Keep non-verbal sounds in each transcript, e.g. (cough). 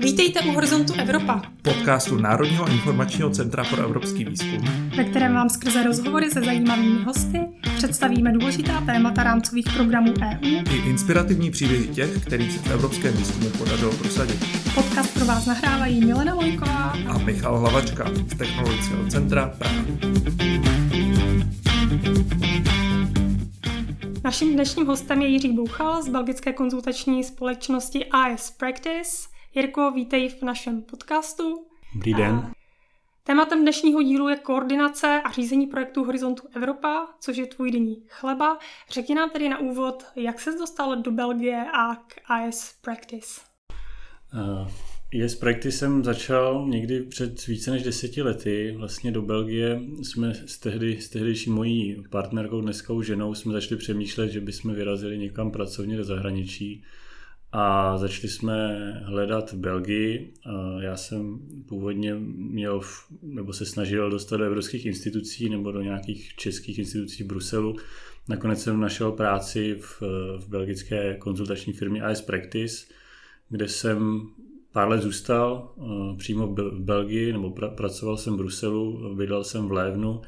Vítejte u Horizontu Evropa, podcastu Národního informačního centra pro evropský výzkum, ve kterém vám skrze rozhovory se zajímavými hosty představíme důležitá témata rámcových programů EU i inspirativní příběhy těch, kterých se v evropském výzkumu podařilo prosadit. Podcast pro vás nahrávají Milena Vojková a Michal Hlavačka z Technologického centra Praha. Naším dnešním hostem je Jiří Bouchal z belgické konzultační společnosti AS Practice. Jirko, vítej v našem podcastu. Dobrý den. Tématem dnešního dílu je koordinace a řízení projektu Horizontu Evropa, což je tvůj denní chleba. Řekni nám tedy na úvod, jak ses dostal do Belgie a k AS Practice. Uh, AS Practice jsem začal někdy před více než deseti lety. Vlastně do Belgie jsme s, tehdy, s tehdejší mojí partnerkou, dneska už ženou, jsme začali přemýšlet, že bychom vyrazili někam pracovně do zahraničí a začali jsme hledat v Belgii. Já jsem původně měl, nebo se snažil dostat do evropských institucí nebo do nějakých českých institucí v Bruselu. Nakonec jsem našel práci v, v belgické konzultační firmě AS Practice, kde jsem pár let zůstal přímo v Belgii, nebo pra, pracoval jsem v Bruselu, vydal jsem v Lévnu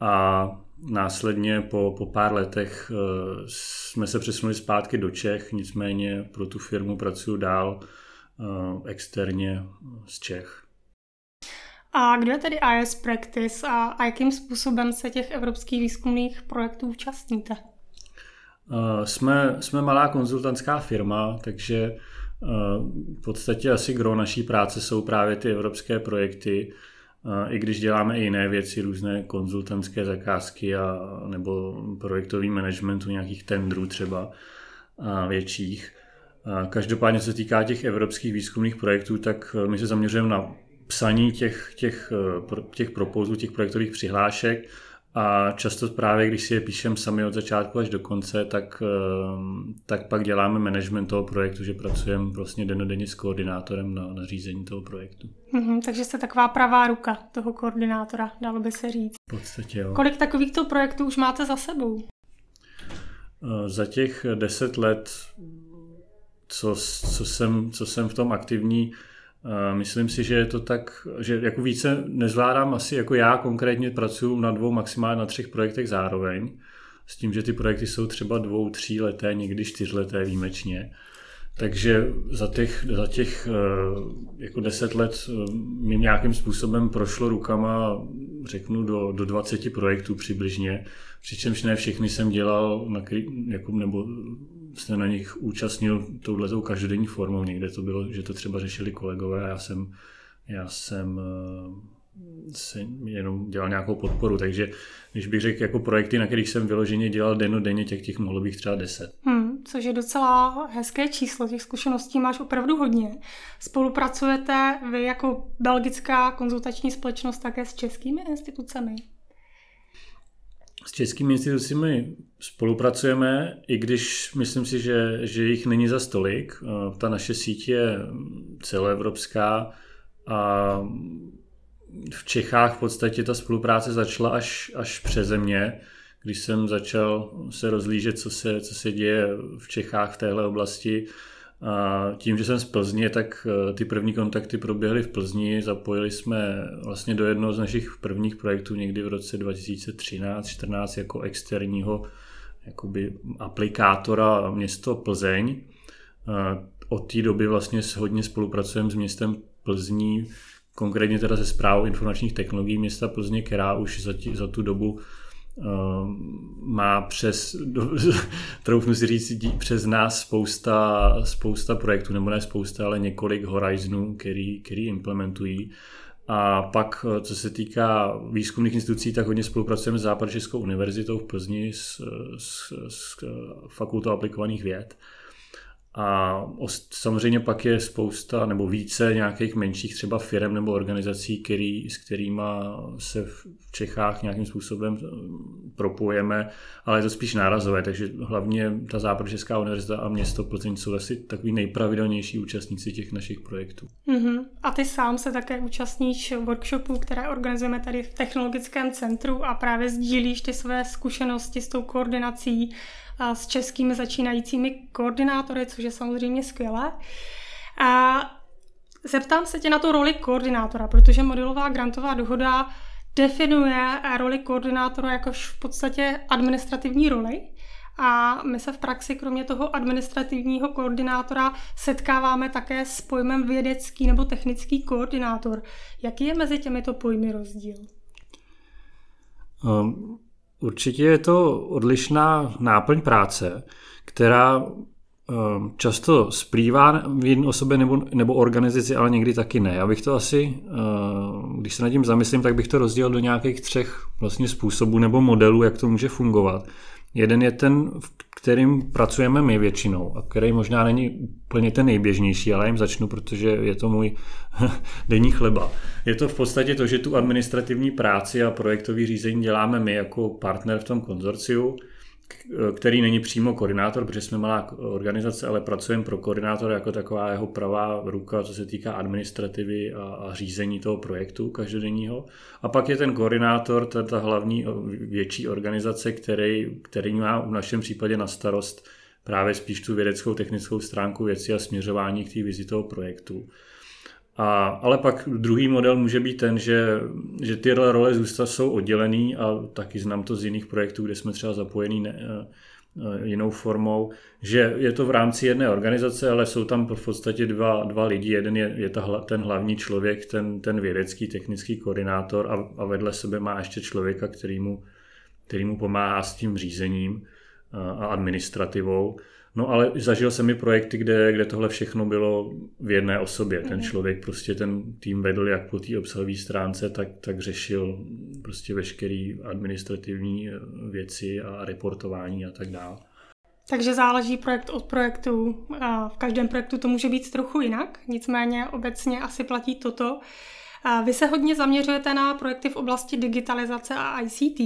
a Následně po, po pár letech uh, jsme se přesunuli zpátky do Čech, nicméně pro tu firmu pracuji dál uh, externě z Čech. A kdo je tedy IS Practice a, a jakým způsobem se těch evropských výzkumných projektů účastníte? Uh, jsme, jsme malá konzultantská firma, takže v podstatě asi gro naší práce jsou právě ty evropské projekty, i když děláme i jiné věci, různé konzultantské zakázky a, nebo projektový management u nějakých tendrů třeba a větších. A každopádně, se týká těch evropských výzkumných projektů, tak my se zaměřujeme na psaní těch, těch, těch propozů, těch projektových přihlášek a často právě, když si je píšeme sami od začátku až do konce, tak, ehm, tak pak děláme management toho projektu, že pracujeme vlastně denodenně s koordinátorem na, na řízení toho projektu. Mm-hmm, takže jste taková pravá ruka toho koordinátora, dalo by se říct. V podstatě jo. Kolik takovýchto projektů už máte za sebou? Ehm, za těch deset let, co, co, jsem, co jsem v tom aktivní, Myslím si, že je to tak, že jako více nezvládám asi jako já konkrétně pracuji na dvou, maximálně na třech projektech zároveň, s tím, že ty projekty jsou třeba dvou, tří leté, někdy čtyřleté výjimečně. Takže za těch, za těch eh, jako deset let eh, mi nějakým způsobem prošlo rukama, řeknu, do, do 20 projektů přibližně, přičemž ne všechny jsem dělal, na, jako, nebo se na nich účastnil touhletou každodenní formou. Někde to bylo, že to třeba řešili kolegové a já jsem, já jsem eh, se jenom dělal nějakou podporu, takže když bych řekl jako projekty, na kterých jsem vyloženě dělal denně, těch, těch mohlo bych třeba deset. Hmm, což je docela hezké číslo, těch zkušeností máš opravdu hodně. Spolupracujete vy jako belgická konzultační společnost také s českými institucemi? S českými institucemi spolupracujeme, i když myslím si, že, že jich není za stolik. Eh, ta naše síť je celoevropská a v Čechách v podstatě ta spolupráce začala až, až přeze mě, když jsem začal se rozlížet, co se, co se děje v Čechách v téhle oblasti. A tím, že jsem z Plzně, tak eh, ty první kontakty proběhly v Plzni. Zapojili jsme vlastně do jednoho z našich prvních projektů někdy v roce 2013-14 jako externího jakoby aplikátora město Plzeň. Od té doby vlastně hodně spolupracujeme s městem Plzní, konkrétně teda se zprávou informačních technologií města Plzně, která už za, tí, za tu dobu má přes, (laughs) troufnu si říct, přes nás spousta, spousta projektů, nebo ne spousta, ale několik horizonů, který, který implementují. A pak, co se týká výzkumných institucí, tak hodně spolupracujeme s Západočeskou univerzitou v Plzni s, s, s fakultou aplikovaných věd. A samozřejmě pak je spousta nebo více nějakých menších třeba firm nebo organizací, který, s kterými se v Čechách nějakým způsobem eh, propojeme, ale je to spíš nárazové, takže hlavně ta Západočeská univerzita a město Plzeň jsou asi takový nejpravidelnější účastníci těch našich projektů. Mm-hmm. A ty sám se také účastníš workshopů, které organizujeme tady v Technologickém centru a právě sdílíš ty své zkušenosti s tou koordinací s českými začínajícími koordinátory, což je samozřejmě skvělé. A Zeptám se tě na tu roli koordinátora, protože modelová grantová dohoda definuje roli koordinátora jakož v podstatě administrativní roli. A my se v praxi kromě toho administrativního koordinátora setkáváme také s pojmem vědecký nebo technický koordinátor. Jaký je mezi těmito pojmy rozdíl? Um, určitě je to odlišná náplň práce, která Ehm, často splývá v jedné osobě nebo, nebo organizaci, ale někdy taky ne. Já bych to asi, ehm, když se nad tím zamyslím, tak bych to rozdělil do nějakých třech vlastně způsobů nebo modelů, jak to může fungovat. Jeden je ten, v kterým pracujeme my většinou a který možná není úplně ten nejběžnější, ale jim začnu, protože je to můj (laughs) denní chleba. Je to v podstatě to, že tu administrativní práci a projektový řízení děláme my jako partner v tom konzorciu který není přímo koordinátor, protože jsme malá organizace, ale pracujeme pro koordinátora jako taková jeho pravá ruka, co se týká administrativy a, a řízení toho projektu každodenního. A pak je ten koordinátor, ta, ta hlavní větší organizace, který, který má v našem případě na starost právě spíš tu vědeckou technickou stránku věci a směřování k té vizi toho projektu. A, ale pak druhý model může být ten, že, že ty role zůstav jsou oddělený a taky znám to z jiných projektů, kde jsme třeba zapojení ne, eh, eh, jinou formou, že je to v rámci jedné organizace, ale jsou tam v podstatě dva, dva lidi. Jeden je, je ta, ten hlavní člověk, ten, ten vědecký technický koordinátor a, a vedle sebe má ještě člověka, který mu, který mu pomáhá s tím řízením eh, a administrativou. No ale zažil jsem i projekty, kde, kde tohle všechno bylo v jedné osobě. Ten mhm. člověk prostě ten tým vedl jak po té obsahové stránce, tak, tak řešil prostě veškeré administrativní eh, věci a reportování a tak dále. Takže záleží projekt od projektu. V každém projektu to může být trochu jinak, nicméně obecně asi platí toto. Vy se hodně zaměřujete na projekty v oblasti digitalizace a ICT.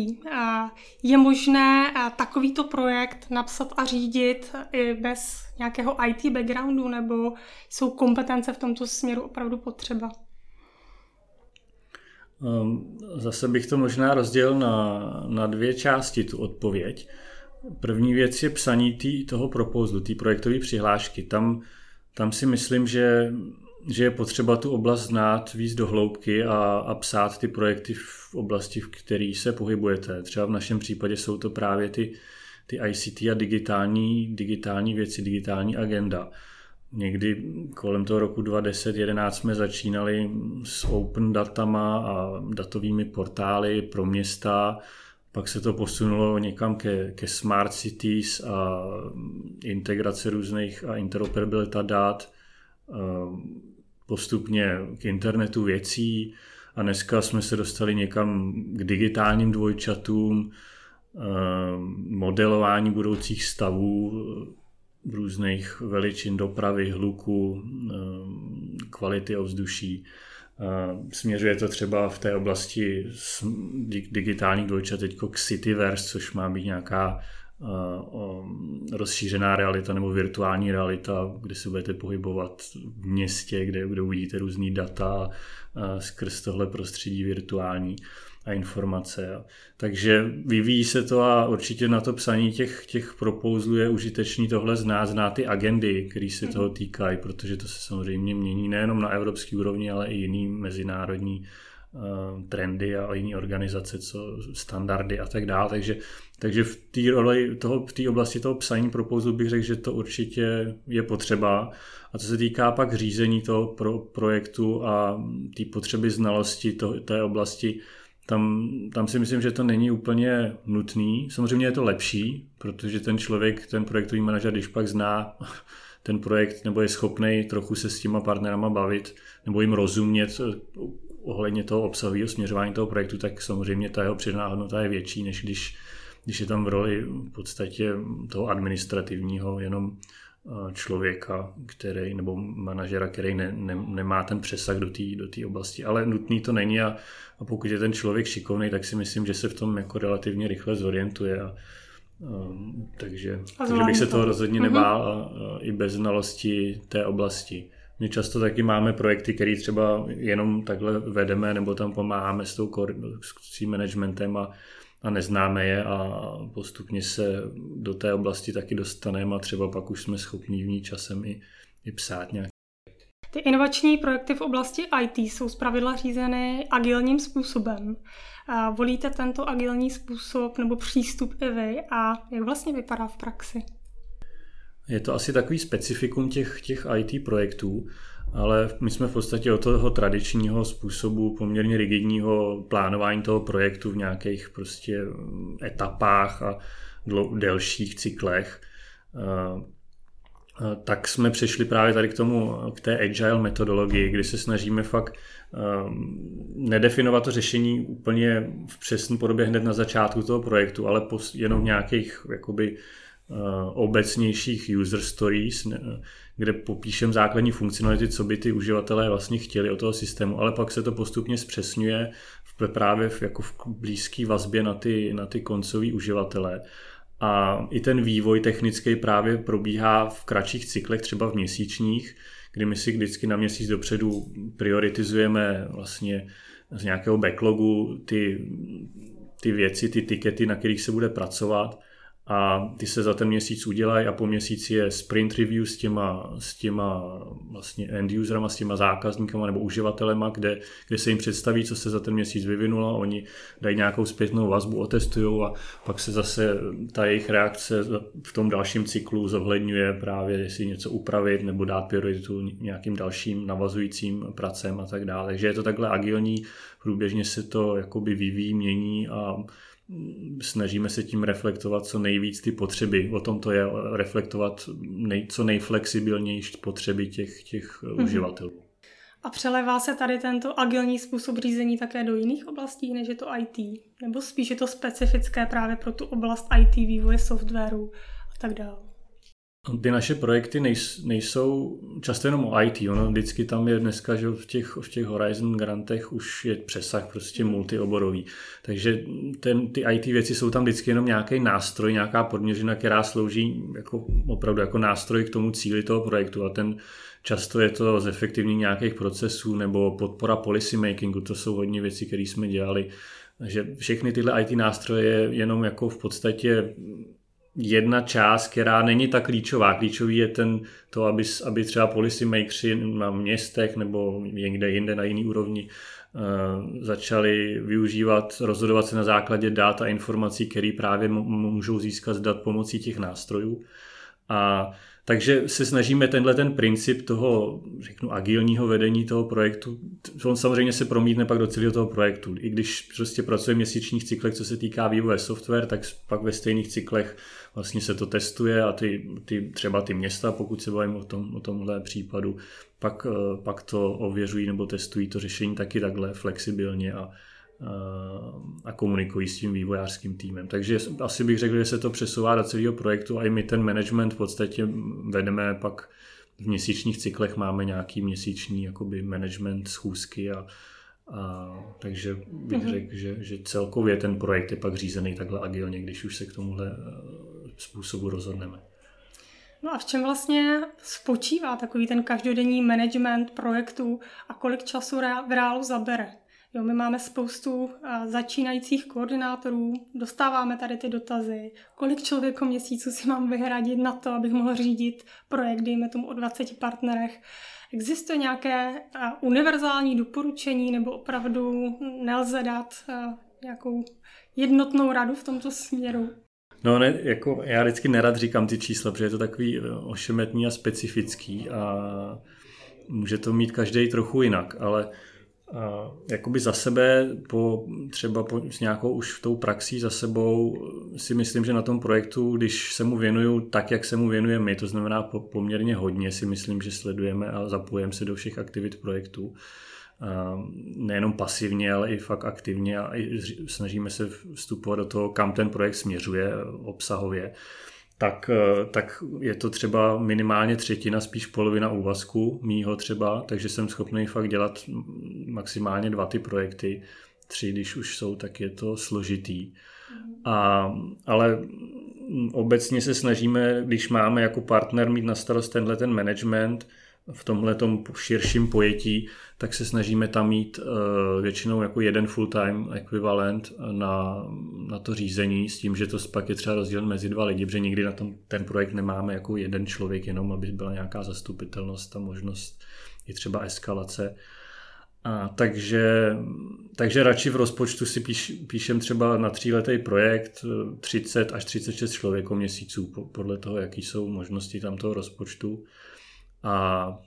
Je možné takovýto projekt napsat a řídit i bez nějakého IT backgroundu, nebo jsou kompetence v tomto směru opravdu potřeba? Ehm, zase bych to možná rozdělil na, na dvě části, tu odpověď. První věc je psaní tý, toho propozlu, té projektové přihlášky. Tam, tam si myslím, že že je potřeba tu oblast znát víc do hloubky a, a psát ty projekty v oblasti, v které se pohybujete. Třeba v našem případě jsou to právě ty, ty ICT a digitální, digitální věci, digitální agenda. Někdy kolem toho roku 2010-2011 jsme začínali s open datama a datovými portály pro města, pak se to posunulo někam ke, ke smart cities a integrace různých a interoperabilita dat postupně k internetu věcí a dneska jsme se dostali někam k digitálním dvojčatům, eh, modelování budoucích stavů eh, různých veličin dopravy, hluku, eh, kvality ovzduší. Směřuje to třeba v té oblasti digitálních dvojčat teď k Cityverse, což má být nějaká rozšířená realita nebo virtuální realita, kde se budete pohybovat v městě, kde, kde uvidíte různý data skrz tohle prostředí virtuální a informace. Takže vyvíjí se to a určitě na to psaní těch, těch propouzlů je užitečný tohle znát, znát ty agendy, které se toho týkají, protože to se samozřejmě mění nejenom na evropské úrovni, ale i jiný mezinárodní Eh, trendy a jiné organizace, co standardy a tak dále. Takže, takže v té roli toho, v té oblasti toho psaní propouzu bych řekl, že to určitě je potřeba. A co se týká pak řízení toho pro, projektu a té potřeby znalosti to, té oblasti, tam, tam si myslím, že to není úplně nutný. Samozřejmě je to lepší, protože ten člověk, ten projektový manažer, když pak zná (laughs) ten projekt nebo je schopný trochu se s těma partnerama bavit nebo jim rozumět, ohledně toho obsahového směřování toho projektu, tak samozřejmě ta jeho přidaná hodnota je větší, než když, když je tam v roli v podstatě toho administrativního jenom eh, člověka, který, nebo manažera, který ne, ne, nemá ten přesah do té do tý oblasti. Ale nutný to není a, a pokud je ten člověk šikovný, tak si myslím, že se v tom jako relativně rychle zorientuje. A, um, takže, takže bych se toho rozhodně mhm. nebál a, a i bez znalosti té oblasti. My často taky máme projekty, které třeba jenom takhle vedeme nebo tam pomáháme s, tou, s managementem a, a neznáme je a postupně se do té oblasti taky dostaneme a třeba pak už jsme schopni v ní časem i, i psát nějak. Ty inovační projekty v oblasti IT jsou zpravidla řízeny agilním způsobem. Volíte tento agilní způsob nebo přístup i vy a jak vlastně vypadá v praxi? Je to asi takový specifikum těch, těch IT projektů, ale my jsme v podstatě od toho tradičního způsobu poměrně rigidního plánování toho projektu v nějakých prostě etapách a delších cyklech. Tak jsme přešli právě tady k tomu, k té agile metodologii, kdy se snažíme fakt um, nedefinovat to řešení úplně v přesné podobě hned na začátku toho projektu, ale jenom v nějakých jakoby obecnějších user stories, kde popíšem základní funkcionality, co by ty uživatelé vlastně chtěli od toho systému, ale pak se to postupně zpřesňuje v, právě v, jako v blízké vazbě na ty, na ty koncový uživatele a i ten vývoj technický právě probíhá v kratších cyklech, třeba v měsíčních, kdy my si vždycky na měsíc dopředu prioritizujeme vlastně z nějakého backlogu ty, ty věci, ty tikety, na kterých se bude pracovat a ty se za ten měsíc udělají a po měsíci je sprint review s těma, s těma vlastně end userama, s těma zákazníkama nebo uživatelema, kde, kde se jim představí, co se za ten měsíc vyvinulo, oni dají nějakou zpětnou vazbu, otestují a pak se zase ta jejich reakce v tom dalším cyklu zohledňuje právě, jestli něco upravit nebo dát prioritu nějakým dalším navazujícím pracem a tak dále. Takže je to takhle agilní, průběžně se to jakoby vyvíjí, mění a snažíme se tím reflektovat co nejvíc ty potřeby. O tom to je reflektovat nej, co nejflexibilnější potřeby těch, těch mm-hmm. uživatelů. A přelevá se tady tento agilní způsob řízení také do jiných oblastí, než je to IT? Nebo spíš je to specifické právě pro tu oblast IT, vývoje softwaru a tak dále? Ty naše projekty nejsou často jenom o IT, ono vždycky tam je dneska, že v těch, v těch Horizon grantech už je přesah prostě multioborový. Takže ten, ty IT věci jsou tam vždycky jenom nějaký nástroj, nějaká podměřina, která slouží jako, opravdu jako nástroj k tomu cíli toho projektu a ten často je to zefektivnění nějakých procesů nebo podpora policy makingu, to jsou hodně věci, které jsme dělali. Takže všechny tyhle IT nástroje jenom jako v podstatě jedna část, která není tak klíčová. Klíčový je ten, to, aby, aby třeba policy makersi na městech nebo někde jinde na jiný úrovni uh, začali využívat, rozhodovat se na základě dat a informací, které právě můžou získat z dat pomocí těch nástrojů. A takže se snažíme tenhle ten princip toho, řeknu, agilního vedení toho projektu, on samozřejmě se promítne pak do celého toho projektu. I když prostě pracuje v měsíčních cyklech, co se týká vývoje software, tak pak ve stejných cyklech vlastně se to testuje a ty, ty třeba ty města, pokud se bavím o, tom, o tomhle případu, pak, eh, pak to ověřují nebo testují to řešení taky takhle flexibilně a, a komunikují s tím vývojářským týmem. Takže asi bych řekl, že se to přesouvá do celého projektu a i my ten management v podstatě vedeme pak v měsíčních cyklech máme nějaký měsíční jakoby management schůzky a, a takže bych mm-hmm. řekl, že, že celkově ten projekt je pak řízený takhle agilně, když už se k tomuhle eh, způsobu rozhodneme. No a v čem vlastně spočívá takový ten každodenní management projektů a kolik času v reálu zabere? Jo, my máme spoustu začínajících koordinátorů, dostáváme tady ty dotazy, kolik člověko měsíců si mám vyhradit na to, abych mohl řídit projekt, dejme tomu o 20 partnerech. Existuje nějaké univerzální doporučení nebo opravdu nelze dát nějakou jednotnou radu v tomto směru? No ne, jako já vždycky nerad říkám ty čísla, protože je to takový ošemetný a specifický a může to mít každý trochu jinak, ale jakoby za sebe, po, třeba po, s nějakou už tou praxí za sebou, si myslím, že na tom projektu, když se mu věnuju tak, jak se mu věnujeme my, to znamená po, poměrně hodně, si myslím, že sledujeme a zapojujeme se do všech aktivit projektu. A nejenom pasivně, ale i fakt aktivně a i snažíme se vstupovat do toho, kam ten projekt směřuje obsahově tak, eh, tak je to třeba minimálně třetina, spíš polovina úvazku mýho třeba, takže jsem schopný fakt dělat maximálně dva ty projekty, tři, když už jsou, tak je to složitý. A, ale obecně se snažíme, když máme jako partner mít na starost tenhle ten management, v tomhle širším pojetí, tak se snažíme tam mít uh, většinou jako jeden full-time ekvivalent na, na to řízení s tím, že to pak je třeba rozdělen mezi dva lidi, protože nikdy na tom ten projekt nemáme jako jeden člověk jenom, aby byla nějaká zastupitelnost a možnost i třeba eskalace. A takže, takže radši v rozpočtu si píš, píšem třeba na tříletý projekt 30 až 36 člověko měsíců, podle toho, jaký jsou možnosti tam toho rozpočtu. A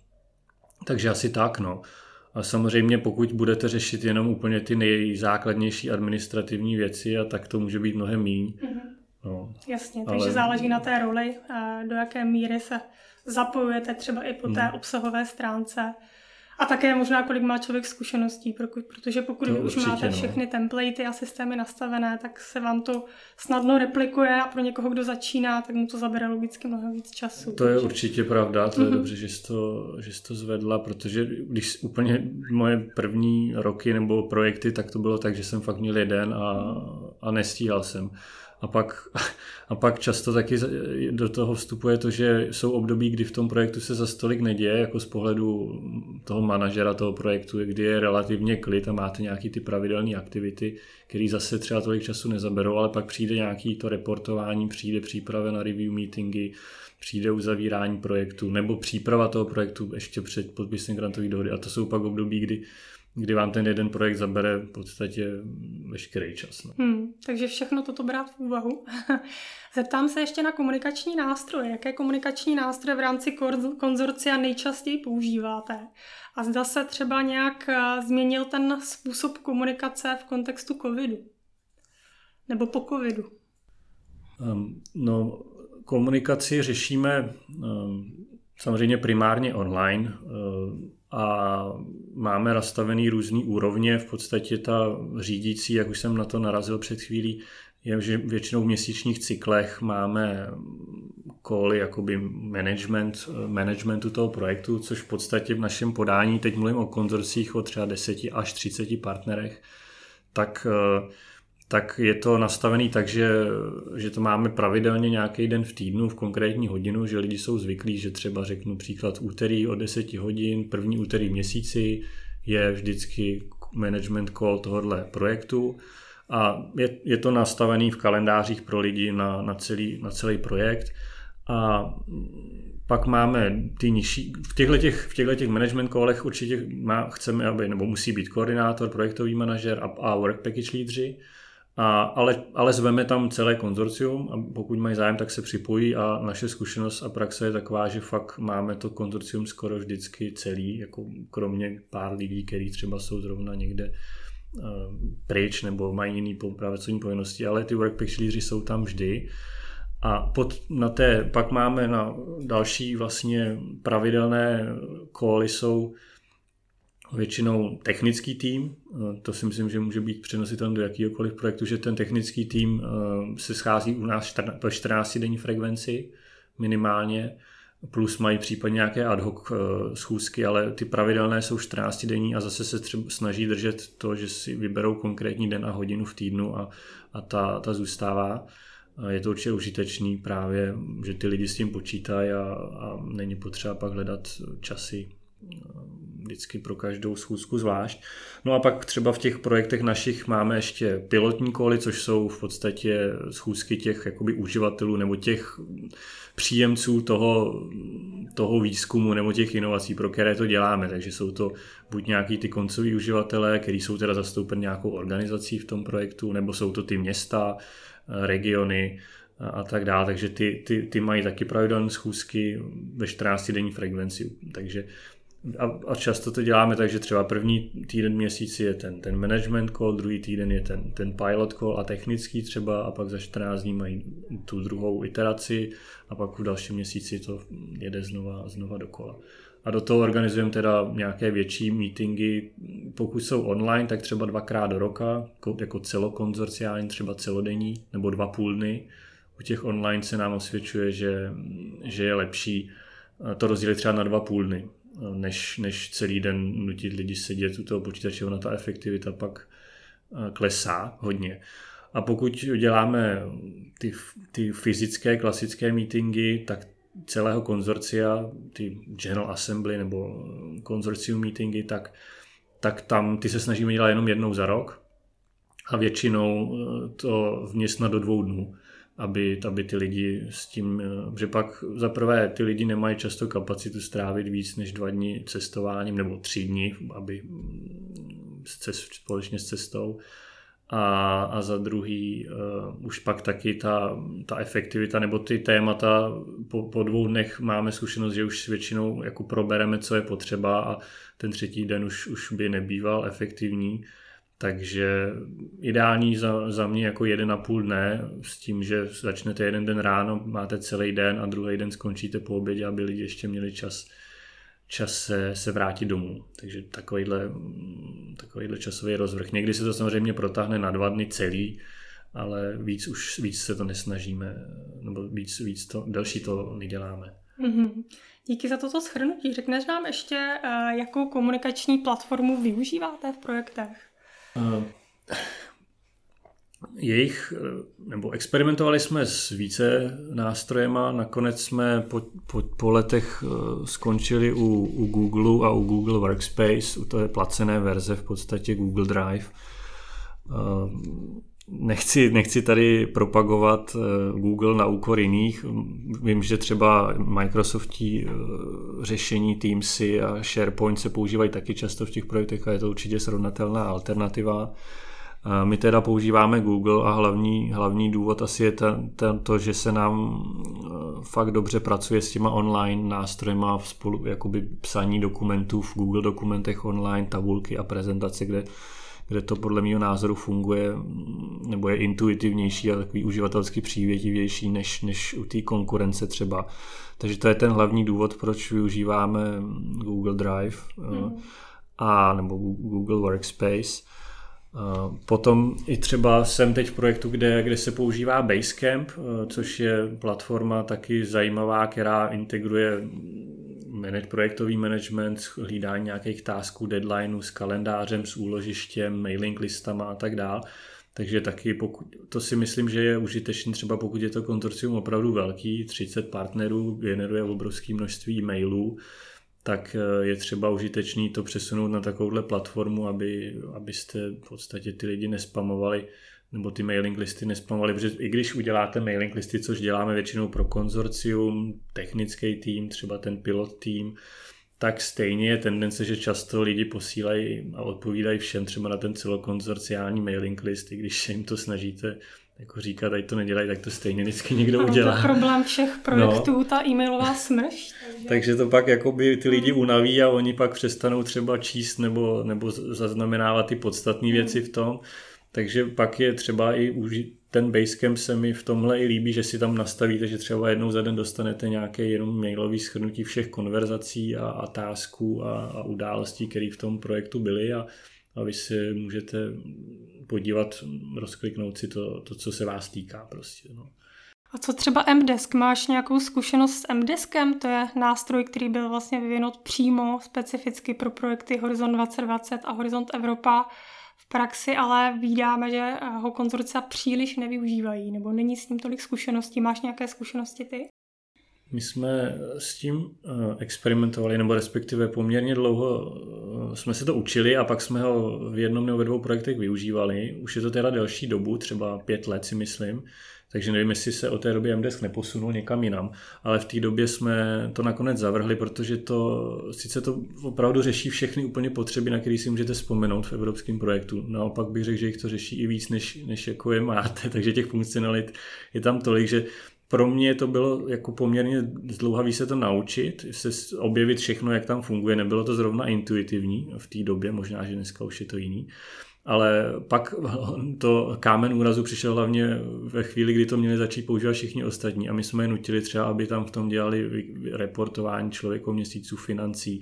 takže asi tak, no. A samozřejmě pokud budete řešit jenom úplně ty nejzákladnější administrativní věci, a tak to může být mnohem míň. Mm-hmm. No, Jasně, takže ale... záleží na té roli, do jaké míry se zapojujete třeba i po té mm. obsahové stránce. A také možná, kolik má člověk zkušeností, protože pokud to už máte no. všechny templatey a systémy nastavené, tak se vám to snadno replikuje a pro někoho, kdo začíná, tak mu to zabere logicky mnohem víc času. To je takže... určitě pravda, to je mm-hmm. dobře, že jsi, to, že jsi to zvedla, protože když úplně moje první roky nebo projekty, tak to bylo tak, že jsem fakt měl jeden a, a nestíhal jsem. A pak, a pak často taky do toho vstupuje to, že jsou období, kdy v tom projektu se za stolik neděje, jako z pohledu toho manažera toho projektu, kdy je relativně klid a máte nějaký ty pravidelné aktivity, které zase třeba tolik času nezaberou, ale pak přijde nějaký to reportování, přijde příprava na review meetingy, přijde uzavírání projektu nebo příprava toho projektu ještě před podpisem grantové dohody. A to jsou pak období, kdy kdy vám ten jeden projekt zabere v podstatě veškerý čas. No. Hmm, takže všechno toto brát v úvahu. (laughs) Zeptám se ještě na komunikační nástroje. Jaké komunikační nástroje v rámci konzorcia nejčastěji používáte? A zda se třeba nějak eh, změnil ten způsob komunikace v kontextu covidu? Nebo po covidu? Um, no, komunikaci řešíme um, samozřejmě primárně online. Um, a máme nastavený různý úrovně. V podstatě ta řídící, jak už jsem na to narazil před chvílí, je, že většinou v měsíčních cyklech máme koly jakoby management, managementu toho projektu, což v podstatě v našem podání, teď mluvím o konzorcích o třeba 10 až 30 partnerech, tak tak je to nastavený tak, že, že to máme pravidelně nějaký den v týdnu, v konkrétní hodinu, že lidi jsou zvyklí, že třeba řeknu příklad úterý o 10 hodin, první úterý v měsíci je vždycky management call tohohle projektu. A je, je to nastavený v kalendářích pro lidi na, na, celý, na celý projekt. A pak máme ty nižší, v těchto, těch, v těchto těch management callech určitě má, chceme, aby, nebo musí být koordinátor, projektový manažer a, a work package lídři, a, ale, ale zveme tam celé konzorcium a pokud mají zájem, tak se připojí a naše zkušenost a praxe je taková, že fakt máme to konzorcium skoro vždycky celý, jako kromě pár lidí, kteří třeba jsou zrovna někde uh, pryč nebo mají jiný pracovní povinnosti, ale ty workpack lídři jsou tam vždy. A pod, na té, pak máme na další vlastně pravidelné koly jsou většinou technický tým, eh, to si myslím, že může být přenositelný do jakýkoliv projektu, že ten technický tým eh, se schází u nás po 14 denní frekvenci minimálně, plus mají případně nějaké ad hoc eh, schůzky, ale ty pravidelné jsou 14 denní a zase se třeba snaží držet to, že si vyberou konkrétní den a hodinu v týdnu a, a ta, ta zůstává. Je to určitě užitečný právě, že ty lidi s tím počítají a, a není potřeba pak hledat časy vždycky pro každou schůzku zvlášť. No a pak třeba v těch projektech našich máme ještě pilotní koly, což jsou v podstatě schůzky těch jakoby uživatelů nebo těch příjemců toho, toho výzkumu nebo těch inovací, pro které to děláme. Takže jsou to buď nějaký ty koncoví uživatelé, kteří jsou teda zastoupeni nějakou organizací v tom projektu, nebo jsou to ty města, regiony, a tak dále. Takže ty, ty, ty mají taky pravidelné schůzky ve 14 denní frekvenci. Takže a, a často to děláme tak, že třeba první týden měsíci je ten, ten management call, druhý týden je ten, ten pilot call a technický třeba a pak za 14 dní mají tu druhou iteraci a pak v dalším měsíci to jede znova, znova dokola. A do toho organizujeme teda nějaké větší meetingy, pokud jsou online, tak třeba dvakrát do roka, jako, celokonzorciální, třeba celodenní, nebo dva půl dny. U těch online se nám osvědčuje, že, že je lepší to rozdělit třeba na dva půl dny než, než celý den nutit lidi sedět u toho počítače, ona ta efektivita pak eh, klesá hodně. A pokud děláme ty, ty fyzické klasické meetingy, tak celého konzorcia, ty General Assembly nebo konzorcium meetingy, tak, tak tam ty se snažíme dělat jenom jednou za rok a většinou to vměstna do dvou dnů aby, aby ty lidi s tím, eh, že pak za prvé ty lidi nemají často kapacitu strávit víc než dva dny cestováním nebo tři dny, aby mm, společně s cestou. A, a za druhý uh, už pak taky ta, ta efektivita nebo ty témata po, po dvou dnech máme zkušenost, že už většinou jako probereme, co je potřeba a ten třetí den už, už by nebýval efektivní. Takže ideální za, za mě jako jeden a půl dne s tím, že začnete jeden den ráno, máte celý den a druhý den skončíte po obědě, aby lidi ještě měli čas, čas se, se vrátit domů. Takže takovýhle, takovýhle časový rozvrh. Někdy se to samozřejmě protáhne na dva dny celý, ale víc už víc se to nesnažíme, nebo víc, víc to, další to neděláme. Mm-hmm. Díky za toto shrnutí. Řekneš nám ještě, eh, jakou komunikační platformu využíváte v projektech? Uh, jejich, nebo experimentovali jsme s více nástrojema, nakonec jsme po, po, po letech uh, skončili u, u Google a u Google Workspace, u té placené verze v podstatě Google Drive. Nechci, nechci tady propagovat Google na úkor jiných. Vím, že třeba Microsoftí řešení Teamsy a SharePoint se používají taky často v těch projektech a je to určitě srovnatelná alternativa. My teda používáme Google a hlavní, hlavní důvod asi je ten, ten, to, že se nám fakt dobře pracuje s těma online nástrojema v spolu, jakoby psaní dokumentů v Google dokumentech online, tabulky a prezentace, kde kde to podle mého názoru funguje nebo je intuitivnější a takový uživatelsky přívětivější než, než u té konkurence třeba. Takže to je ten hlavní důvod, proč využíváme Google Drive mm. a nebo Google Workspace. Potom i třeba jsem teď v projektu, kde, kde se používá Basecamp, eh, což je platforma taky zajímavá, která integruje projektový management, hlídání nějakých tasků, deadlineů s kalendářem, s úložištěm, mailing listama a tak dále. Takže taky pokud, to si myslím, že je užitečný třeba pokud je to kontorcium opravdu velký, 30 partnerů, generuje obrovské množství mailů, tak eh, je třeba užitečný to přesunout na takovouhle platformu, aby, abyste v podstatě ty lidi nespamovali nebo ty mailing listy nespamovali, protože i když uděláte mailing listy, což děláme většinou pro konzorcium, technický tým, třeba ten pilot tým, tak stejně je tendence, že často lidi posílají a odpovídají všem třeba na ten celokonzorciální mailing list, i když se jim to snažíte jako říkat, ať to nedělají, tak to stejně vždycky někdo no, udělá. To problém všech projektů, no. ta e-mailová smrš. Takže... takže to pak jakoby ty lidi unaví a oni pak přestanou třeba číst nebo, nebo zaznamenávat ty podstatné věci v tom. Takže pak je třeba i užít ten Basecamp se mi v tomhle i líbí, že si tam nastavíte, že třeba jednou za den dostanete nějaké jenom mailový schrnutí všech konverzací a, a tásků a, a událostí, které v tom projektu byly a, a vy si můžete podívat, rozkliknout si to, to co se vás týká prostě. No. A co třeba MDesk? Máš nějakou zkušenost s MDeskem? To je nástroj, který byl vlastně vyvinut přímo specificky pro projekty Horizon 2020 a Horizont Evropa v praxi ale vídáme, že ho konzorcia příliš nevyužívají, nebo není s ním tolik zkušeností. Máš nějaké zkušenosti ty? My jsme s tím eh, experimentovali, nebo respektive poměrně dlouho eh, jsme se to učili a pak jsme ho v jednom nebo ve dvou projektech využívali. Už je to teda delší dobu, třeba pět let si myslím. Takže nevím, jestli se o té době MDesk neposunul někam jinam, ale v té době jsme to nakonec zavrhli, protože to sice to opravdu řeší všechny úplně potřeby, na které si můžete vzpomenout v evropském projektu. Naopak bych řekl, že jich to řeší i víc, než, než jako je máte, (laughs) takže těch funkcionalit je tam tolik, že pro mě to bylo jako poměrně zdlouhavý se to naučit, se objevit všechno, jak tam funguje. Nebylo to zrovna intuitivní v té době, možná, že dneska už je to jiný. Ale pak to kámen úrazu přišel hlavně ve chvíli, kdy to měli začít používat všichni ostatní a my jsme je nutili třeba, aby tam v tom dělali reportování člověku měsíců financí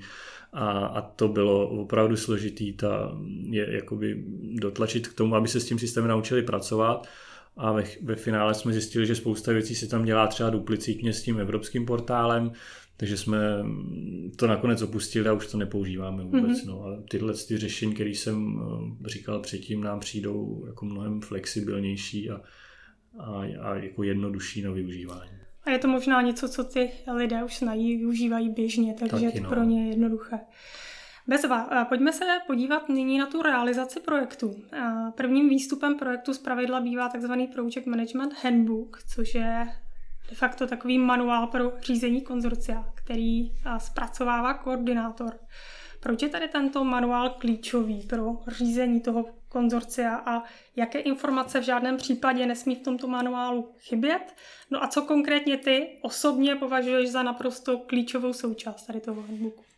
a, a to bylo opravdu složitý ta, je, jakoby dotlačit k tomu, aby se s tím systémem naučili pracovat a ve, ve finále jsme zjistili, že spousta věcí se tam dělá třeba duplicitně s tím evropským portálem, takže jsme to nakonec opustili a už to nepoužíváme vůbec. Mm-hmm. No. A tyhle ty řešení, které jsem eh, říkal předtím, nám přijdou jako mnohem flexibilnější a, a, a jako jednodušší na využívání. A je to možná něco, co ty lidé už znají, využívají běžně, takže je to no. pro ně jednoduché. Bezva. Pojďme se podívat nyní na tu realizaci projektu. Prvním výstupem projektu zpravidla bývá tzv. Project Management Handbook, což je de facto takový manuál pro řízení konzorcia, který zpracovává koordinátor. Proč je tady tento manuál klíčový pro řízení toho konzorcia a jaké informace v žádném případě nesmí v tomto manuálu chybět? No a co konkrétně ty osobně považuješ za naprosto klíčovou součást tady toho handbooku?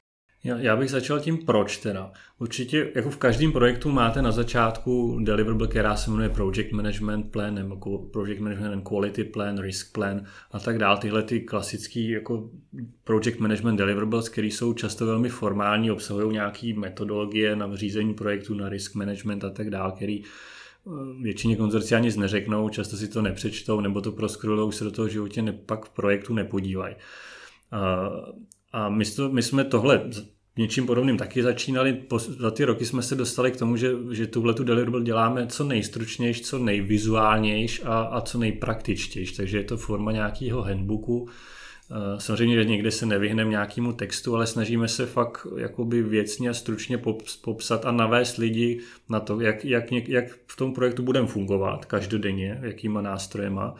Já, já bych začal tím proč teda. Určitě jako v každém projektu máte na začátku deliverable, která se jmenuje Project Management Plan nebo Project Management and Quality Plan, Risk Plan a tak dále. Tyhle ty klasický jako Project Management deliverables, které jsou často velmi formální, obsahují nějaké metodologie na řízení projektu, na risk management a tak dále, který eh, většině konzorcia nic neřeknou, často si to nepřečtou nebo to proskrolou, už se do toho životě ne, pak v projektu nepodívají. A my, to, my jsme tohle něčím podobným taky začínali. Po, za ty roky jsme se dostali k tomu, že, že tuhle tu deliverable děláme co nejstručnější, co nejvizuálnější a, a co nejpraktičtější. Takže je to forma nějakého handbooku. Samozřejmě, že někde se nevyhneme nějakému textu, ale snažíme se fakt jakoby věcně a stručně popsat a navést lidi na to, jak, jak, jak v tom projektu budeme fungovat každodenně, jakýma nástrojema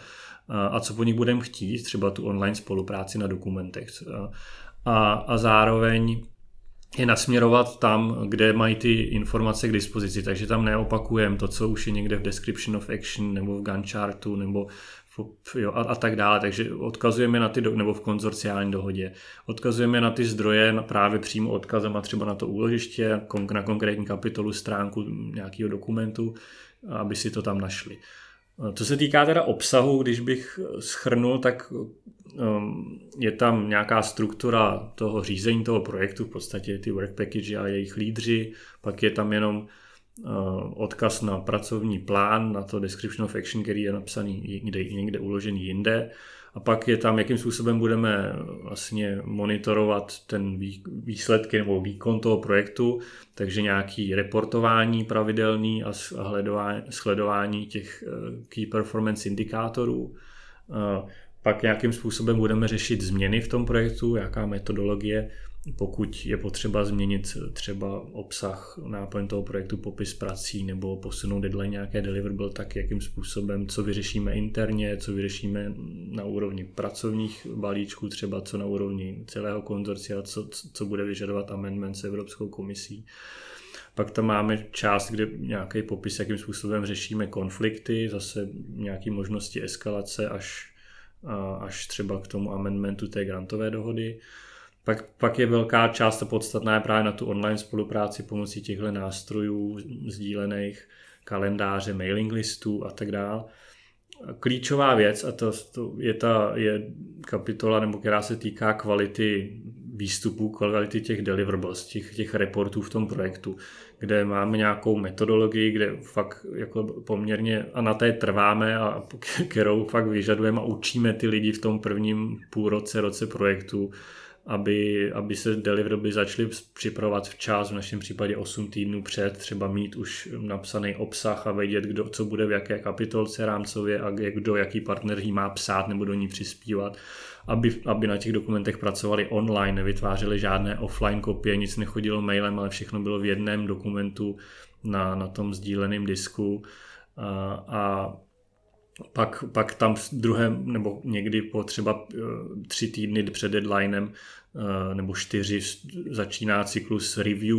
a co po nich budeme chtít, třeba tu online spolupráci na dokumentech a, a zároveň je nasměrovat tam, kde mají ty informace k dispozici. Takže tam neopakujeme to, co už je někde v description of action nebo v Gantt chartu nebo v, jo, a, a tak dále. Takže odkazujeme na ty, do, nebo v konzorciální dohodě, odkazujeme na ty zdroje na právě přímo odkazem a třeba na to úložiště, na konkrétní kapitolu, stránku nějakého dokumentu, aby si to tam našli. Co se týká teda obsahu, když bych schrnul, tak je tam nějaká struktura toho řízení toho projektu, v podstatě ty work package a jejich lídři, pak je tam jenom uh, odkaz na pracovní plán, na to description of action, který je napsaný někde, někde uložený jinde. A pak je tam, jakým způsobem budeme vlastně monitorovat ten výsledky nebo výkon toho projektu, takže nějaký reportování pravidelný a sledování těch eh, key performance indikátorů. Pak nějakým způsobem budeme řešit změny v tom projektu, jaká metodologie pokud je potřeba změnit třeba obsah, náplň toho projektu, popis prací nebo posunout deadline nějaké deliverable, tak jakým způsobem, co vyřešíme interně, co vyřešíme na úrovni pracovních balíčků, třeba co na úrovni celého konzorcia, co, co bude vyžadovat amendment s Evropskou komisí. Pak tam máme část, kde nějaký popis, jakým způsobem řešíme konflikty, zase nějaké možnosti eskalace až, až třeba k tomu amendmentu té grantové dohody. Pak, pak je velká část a podstatná je právě na tu online spolupráci pomocí těchto nástrojů sdílených, kalendáře, mailing listů a tak dále. Klíčová věc, a to, to je ta je kapitola, nebo která se týká kvality výstupů, kvality těch deliverables, těch, těch reportů v tom projektu, kde máme nějakou metodologii, kde fakt jako poměrně a na té trváme a (laughs) kterou fakt vyžadujeme a učíme ty lidi v tom prvním půlroce, roce projektu, aby, aby se delivery začaly připravovat včas, v našem případě 8 týdnů před, třeba mít už napsaný obsah a vědět, kdo, co bude v jaké kapitolce rámcově a kdo, jaký partner jí má psát nebo do ní přispívat, aby, aby na těch dokumentech pracovali online, nevytvářeli žádné offline kopie, nic nechodilo mailem, ale všechno bylo v jednom dokumentu na, na tom sdíleném disku. A, a pak, pak tam v druhém, nebo někdy po třeba eh, tři týdny před deadlinem eh, nebo čtyři začíná cyklus review,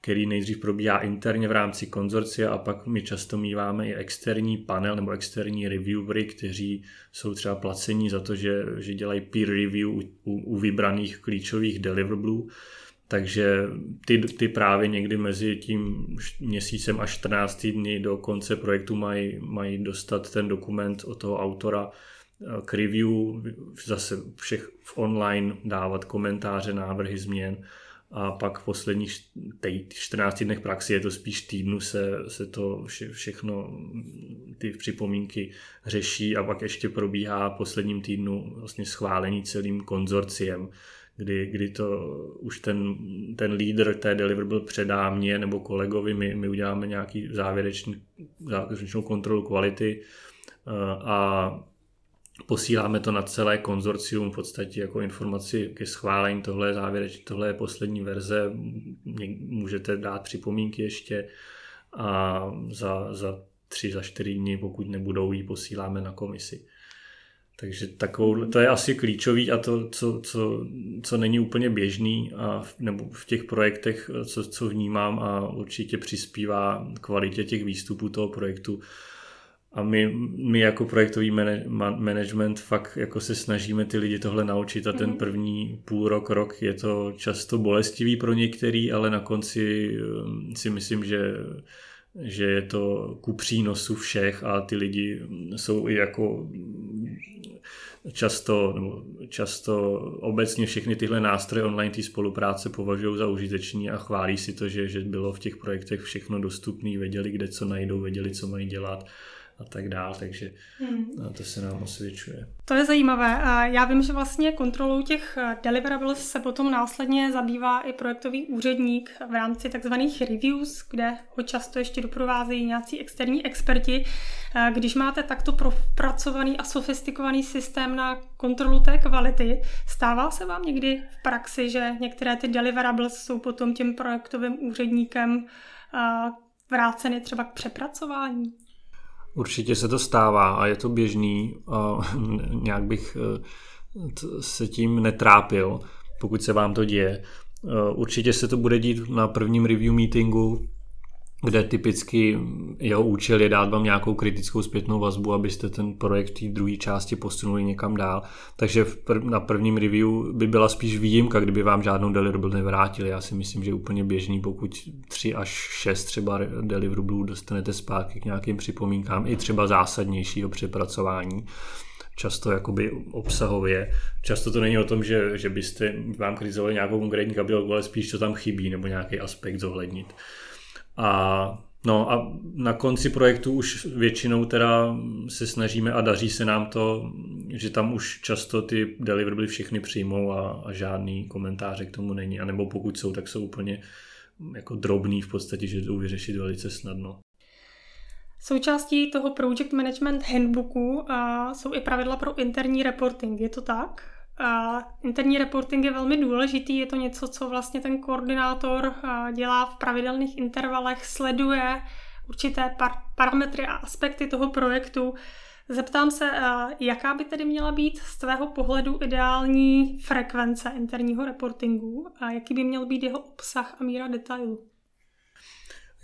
který nejdřív probíhá interně v rámci konzorcia a pak my často míváme i externí panel nebo externí reviewery, kteří jsou třeba placení za to, že, že dělají peer review u, u vybraných klíčových deliverablů takže ty, ty právě někdy mezi tím měsícem a 14 dny do konce projektu mají, mají dostat ten dokument od toho autora eh, k review, zase všech v online dávat komentáře, návrhy změn. A pak v posledních 14 dnech praxi je to spíš týdnu se, se to vše, všechno, ty připomínky řeší. A pak ještě probíhá posledním týdnu vlastně schválení celým konzorciem, kdy, kdy to už ten, ten lídr té deliverable předá mě nebo kolegovi, my, my uděláme nějaký závěrečný, závěrečnou kontrolu kvality eh, a Posíláme to na celé konzorcium v podstatě jako informaci ke schválení. Tohle je závěreč, tohle je poslední verze. Můžete dát připomínky ještě a za, za tři, za čtyři dny, pokud nebudou, ji posíláme na komisi. Takže takovou, to je asi klíčový a to, co, co, co není úplně běžný a v, nebo v těch projektech, co, co vnímám a určitě přispívá kvalitě těch výstupů toho projektu. A my, my jako projektový management fakt jako se snažíme ty lidi tohle naučit a ten mhm. první půl rok, rok je to často bolestivý pro některý, ale na konci um, si myslím, že že je to ku přínosu všech a ty lidi jsou i jako často, nebo často obecně všechny tyhle nástroje online té spolupráce považují za užitečný a chválí si to, že, že bylo v těch projektech všechno dostupné, věděli, kde co najdou, věděli, co mají dělat a tak dál, takže hmm. to se nám osvědčuje. To je zajímavé. Já vím, že vlastně kontrolou těch deliverables se potom následně zabývá i projektový úředník v rámci takzvaných reviews, kde ho často ještě doprovázejí nějací externí experti. Když máte takto propracovaný a sofistikovaný systém na kontrolu té kvality, stává se vám někdy v praxi, že některé ty deliverables jsou potom tím projektovým úředníkem vráceny třeba k přepracování? Určitě se to stává a je to běžný a (laughs) nějak bych eh, se tím netrápil, pokud se vám to děje. Eh, určitě se to bude dít na prvním review meetingu, kde typicky jeho účel je dát vám nějakou kritickou zpětnou vazbu, abyste ten projekt v té druhé části posunuli někam dál. Takže na prvním review by byla spíš výjimka, kdyby vám žádnou deliverable nevrátili. Já si myslím, že je úplně běžný, pokud 3 až 6 třeba deliverable dostanete zpátky k nějakým připomínkám, i třeba zásadnějšího přepracování často jakoby obsahově. Často to není o tom, že, že byste vám kritizovali nějakou konkrétní kabelku, ale spíš co tam chybí nebo nějaký aspekt zohlednit. A No a na konci projektu už většinou teda se snažíme a daří se nám to, že tam už často ty delivery všechny přijmou a, a žádný komentáře k tomu není. A nebo pokud jsou, tak jsou úplně jako drobný v podstatě, že jdou vyřešit velice snadno. Součástí toho Project Management Handbooku a jsou i pravidla pro interní reporting. Je to tak? A interní reporting je velmi důležitý, je to něco, co vlastně ten koordinátor dělá v pravidelných intervalech, sleduje určité par- parametry a aspekty toho projektu. Zeptám se, jaká by tedy měla být z tvého pohledu ideální frekvence interního reportingu a jaký by měl být jeho obsah a míra detailu?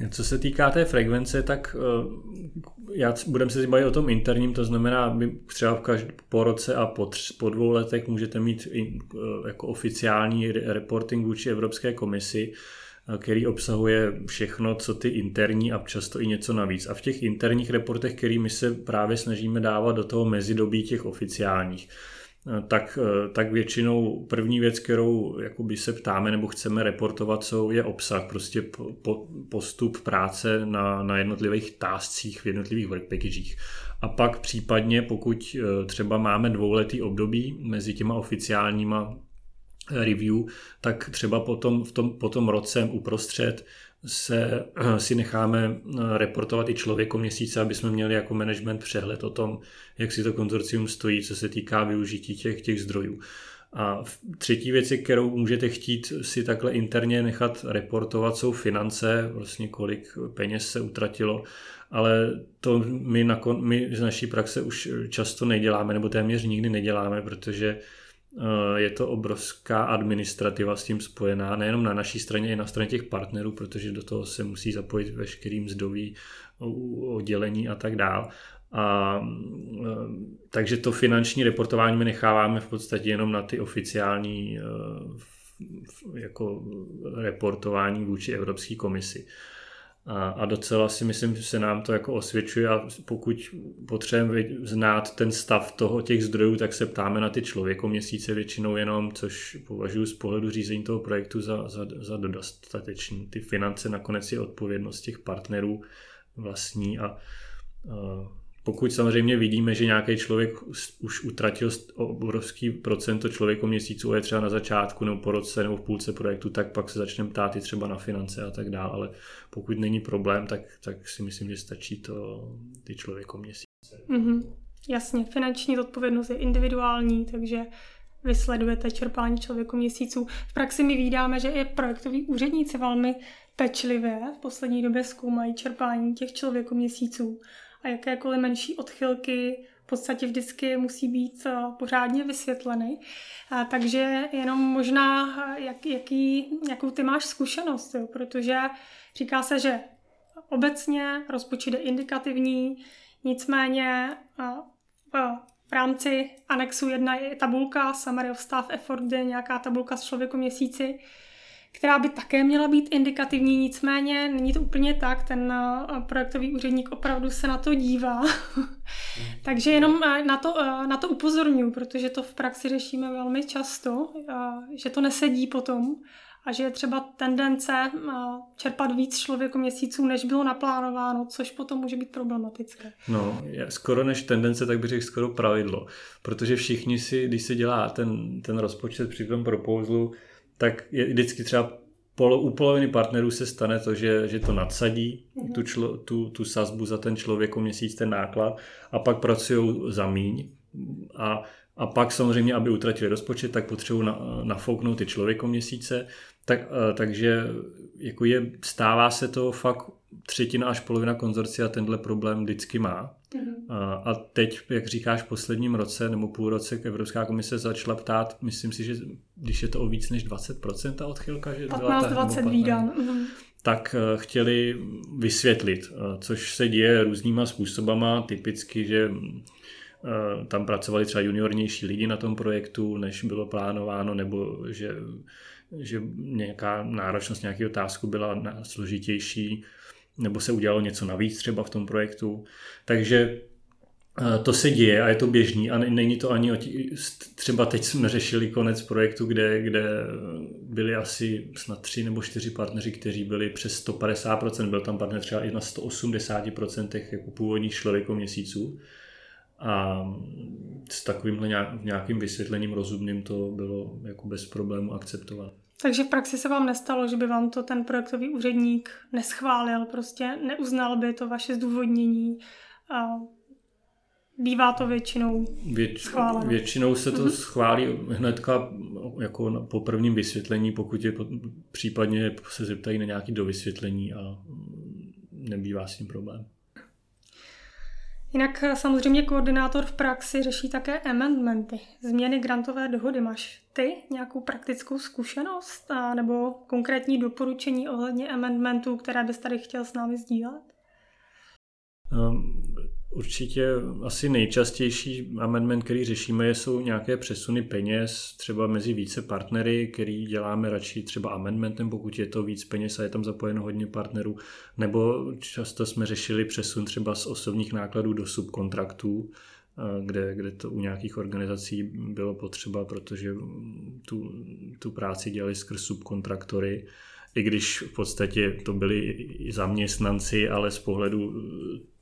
Co se týká té frekvence, tak eh, já budeme se bavit o tom interním, to znamená, my třeba každý, po roce a po, tři, po dvou letech můžete mít eh, jako oficiální reporting vůči Evropské komisi, eh, který obsahuje všechno, co ty interní a často i něco navíc. A v těch interních reportech, který my se právě snažíme dávat do toho mezidobí těch oficiálních, tak, tak většinou první věc, kterou jakoby se ptáme nebo chceme reportovat, jsou, je obsah, prostě po, postup práce na, na jednotlivých táscích v jednotlivých work packagech. A pak případně, pokud e, třeba máme dvouletý období mezi těma oficiálníma review, tak třeba potom v tom, po tom roce uprostřed se eh, si necháme eh, reportovat i člověko měsíce, aby jsme měli jako management přehled o tom, jak si to konzorcium stojí, co se týká využití těch, těch zdrojů. A třetí věc, kterou můžete chtít si takhle interně nechat reportovat, jsou finance, vlastně kolik peněz se utratilo, ale to my, na, my z naší praxe už často neděláme, nebo téměř nikdy neděláme, protože je to obrovská administrativa s tím spojená, nejenom na naší straně, i na straně těch partnerů, protože do toho se musí zapojit veškerý mzdový oddělení a tak dál. A, eh, takže to finanční reportování my necháváme v podstatě jenom na ty oficiální eh, jako reportování vůči Evropské komisi. A, a docela si myslím, že se nám to jako osvědčuje a pokud potřebujeme znát ten stav toho těch zdrojů, tak se ptáme na ty člověko měsíce většinou jenom, což považuji z pohledu řízení toho projektu za, za, za dostatečný. Ty finance nakonec je odpovědnost těch partnerů vlastní a, a pokud samozřejmě vidíme, že nějaký člověk už utratil obrovský procento člověku měsíců, je třeba na začátku nebo po roce nebo v půlce projektu, tak pak se začneme ptát i třeba na finance a tak dále, ale pokud není problém, tak, tak si myslím, že stačí to ty člověku měsíce. Mm-hmm. Jasně, finanční zodpovědnost je individuální, takže vy sledujete čerpání člověku měsíců. V praxi my vídáme, že i projektoví úředníci velmi pečlivě v poslední době zkoumají čerpání těch člověku měsíců a jakékoliv menší odchylky v podstatě vždycky musí být eh, pořádně vysvětleny. Takže jenom možná, eh, jak, jaký, jakou ty máš zkušenost, jo? protože říká se, že obecně rozpočet je indikativní, nicméně v rámci anexu 1 je tabulka Summary of Staff Effort, kde je nějaká tabulka s člověku měsíci, která by také měla být indikativní, nicméně není to úplně tak, ten eh, projektový úředník opravdu se na to dívá. (laughs) Takže jenom eh, na to, eh, na to upozorňuji, protože to v praxi řešíme velmi často, že to nesedí potom a že je třeba tendence čerpat víc člověku měsíců, než bylo naplánováno, což potom může být problematické. No, skoro než tendence, tak bych řekl skoro pravidlo, protože všichni si, když se dělá ten, ten rozpočet při tom propouzlu, tak je vždycky třeba polo, u poloviny partnerů se stane to, že, že to nadsadí, mm-hmm. tu, člo, tu, tu sazbu za ten člověk o měsíc, ten náklad a pak pracují za míň a, a pak samozřejmě, aby utratili rozpočet, tak potřebují na, nafouknout ty člověko měsíce, tak, eh, takže jako je, stává se to fakt třetina až polovina konzorcia tenhle problém vždycky má. Mm-hmm. A teď, jak říkáš, v posledním roce nebo půl roce Evropská komise začala ptát, myslím si, že když je to o víc než 20% ta odchylka, že 15-20 výdan. Mm-hmm. tak eh, chtěli vysvětlit, eh, což se děje různýma způsobama, typicky, že tam pracovali třeba juniornější lidi na tom projektu, než bylo plánováno, nebo že, že nějaká náročnost nějaké otázku byla složitější, nebo se udělalo něco navíc třeba v tom projektu. Takže eh, to se děje a je to běžný a není to ani tí, třeba teď jsme řešili konec projektu, kde, kde byli asi snad tři nebo čtyři partneři, kteří byli přes 150%, byl tam partner třeba i na 180% jako původních člověků měsíců a s takovýmhle nějakým vysvětlením rozumným to bylo jako bez problému akceptovat. Takže v praxi se vám nestalo, že by vám to ten projektový úředník neschválil, prostě neuznal by to vaše zdůvodnění. A bývá to většinou Věč, schváleno. Většinou se to mm-hmm. schválí hnedka jako po prvním vysvětlení, pokud je případně se zeptají na nějaké dovysvětlení a nebývá s tím problém. Jinak eh, samozřejmě koordinátor v praxi řeší také amendmenty, změny grantové dohody. Máš ty nějakou praktickou zkušenost a nebo konkrétní doporučení ohledně amendmentů, které bys tady chtěl s námi sdílet? Určitě asi nejčastější amendment, který řešíme, jsou nějaké přesuny peněz třeba mezi více partnery, který děláme radši třeba amendmentem, pokud je to víc peněz a je tam zapojeno hodně partnerů, nebo často jsme řešili přesun třeba z osobních nákladů do subkontraktů, kde, kde to u nějakých organizací bylo potřeba, protože tu, tu práci dělali skrz subkontraktory, i když v podstatě to byli zaměstnanci, ale z pohledu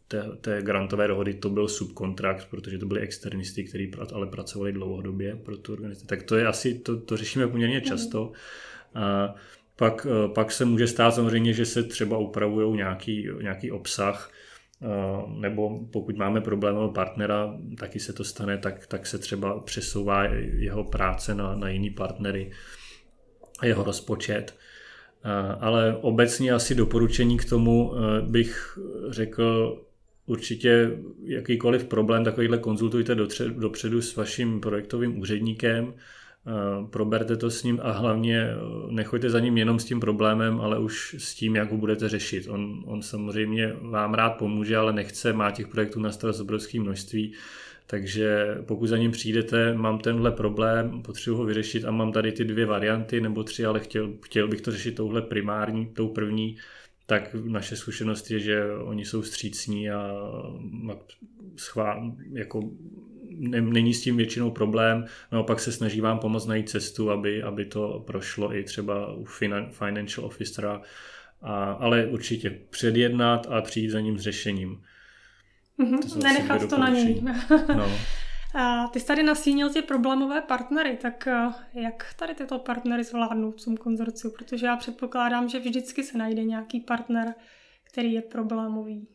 té, té grantové dohody to byl subkontrakt, protože to byli externisty, kteří ale pracovali dlouhodobě pro tu organizaci. Tak to je asi, to, to řešíme poměrně mhm. často. A pak, e, pak se může stát samozřejmě, že se třeba upravují nějaký, nějaký obsah, e, nebo pokud máme problémového partnera, taky se to stane, tak, tak se třeba přesouvá jeho práce na, na jiný partnery a jeho rozpočet. E, ale obecně asi doporučení k tomu bych řekl, určitě jakýkoliv problém takovýhle konzultujte dopředu s vaším projektovým úředníkem, eh, proberte to s ním a hlavně eh, nechoďte za ním jenom s tím problémem, ale už s tím, jak ho budete řešit. On, on samozřejmě vám rád pomůže, ale nechce, má těch projektů na starost obrovské množství, takže pokud za ním přijdete, mám tenhle problém, potřebuji ho vyřešit a mám tady ty dvě varianty nebo tři, ale chtěl, chtěl bych to řešit touhle primární, tou první, tak naše zkušenost je, že oni jsou střícní a schvál, jako ne, není s tím většinou problém, naopak se snaží vám pomoct najít cestu, aby, aby to prošlo i třeba u financial officera, a, ale určitě předjednat a přijít za ním s řešením. Mm-hmm, to nenechat to na něj. no. (laughs) A ty jsi tady nasínil ty problémové partnery, tak eh, jak tady tyto partnery zvládnou v tom konzorciu? Protože já předpokládám, že vždycky se najde nějaký partner, který je problémový.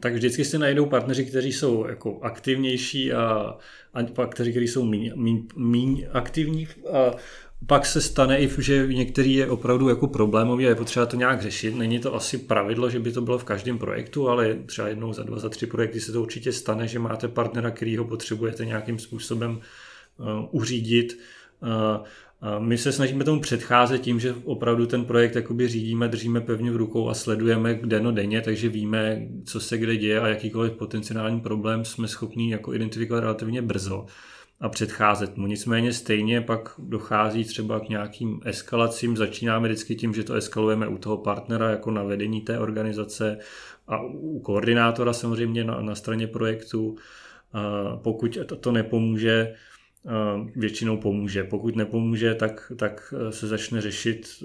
tak vždycky se najdou partneři, kteří jsou jako aktivnější a, a pak kteří, jsou míň aktivní. A pak se stane i, že některý je opravdu jako problémový a je potřeba to nějak řešit. Není to asi pravidlo, že by to bylo v každém projektu, ale třeba jednou za dva, za tři projekty se to určitě stane, že máte partnera, který ho potřebujete nějakým způsobem uh, uřídit. Uh, my se snažíme tomu předcházet tím, že opravdu ten projekt jakoby řídíme, držíme pevně v rukou a sledujeme no denně, takže víme, co se kde děje a jakýkoliv potenciální problém jsme schopni jako identifikovat relativně brzo a předcházet mu. Nicméně stejně pak dochází třeba k nějakým eskalacím. Začínáme vždycky tím, že to eskalujeme u toho partnera jako na vedení té organizace a u koordinátora samozřejmě na, na straně projektu. Pokud to, to nepomůže, většinou pomůže. Pokud nepomůže, tak, tak se začne řešit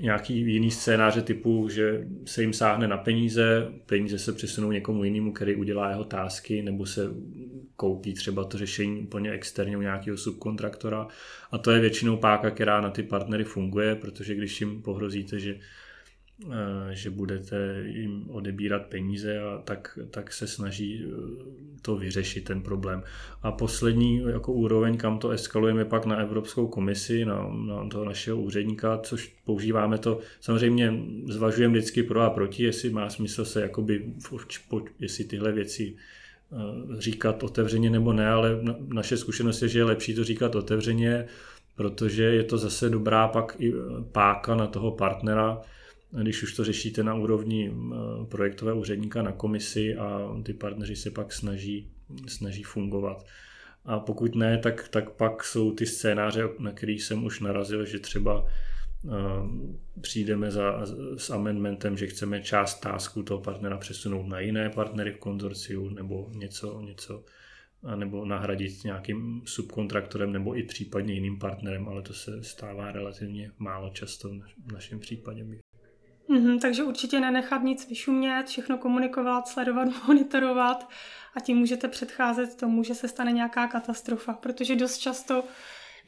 nějaký jiný scénáře typu, že se jim sáhne na peníze, peníze se přesunou někomu jinému, který udělá jeho tásky, nebo se koupí třeba to řešení úplně externě u nějakého subkontraktora. A to je většinou páka, která na ty partnery funguje, protože když jim pohrozíte, že Eh, že budete jim odebírat peníze a tak, tak se snaží eh, to vyřešit, ten problém. A poslední jako úroveň, kam to eskalujeme pak na Evropskou komisi, na, na toho našeho úředníka, což používáme to, samozřejmě zvažujeme vždycky pro a proti, jestli má smysl se jakoby, jestli tyhle věci říkat otevřeně nebo ne, ale naše zkušenost je, že je lepší to říkat otevřeně, protože je to zase dobrá pak i páka na toho partnera, když už to řešíte na úrovni projektové úředníka na komisi a ty partneři se pak snaží, snaží fungovat. A pokud ne, tak, tak pak jsou ty scénáře, na který jsem už narazil, že třeba přijdeme za, s amendmentem, že chceme část tásku toho partnera přesunout na jiné partnery v konzorciu nebo něco, něco nebo nahradit nějakým subkontraktorem nebo i případně jiným partnerem, ale to se stává relativně málo často v našem případě. Mm-hmm, takže určitě nenechat nic vyšumět, všechno komunikovat, sledovat, (laughs) monitorovat a tím můžete předcházet tomu, že se stane nějaká katastrofa, protože dost často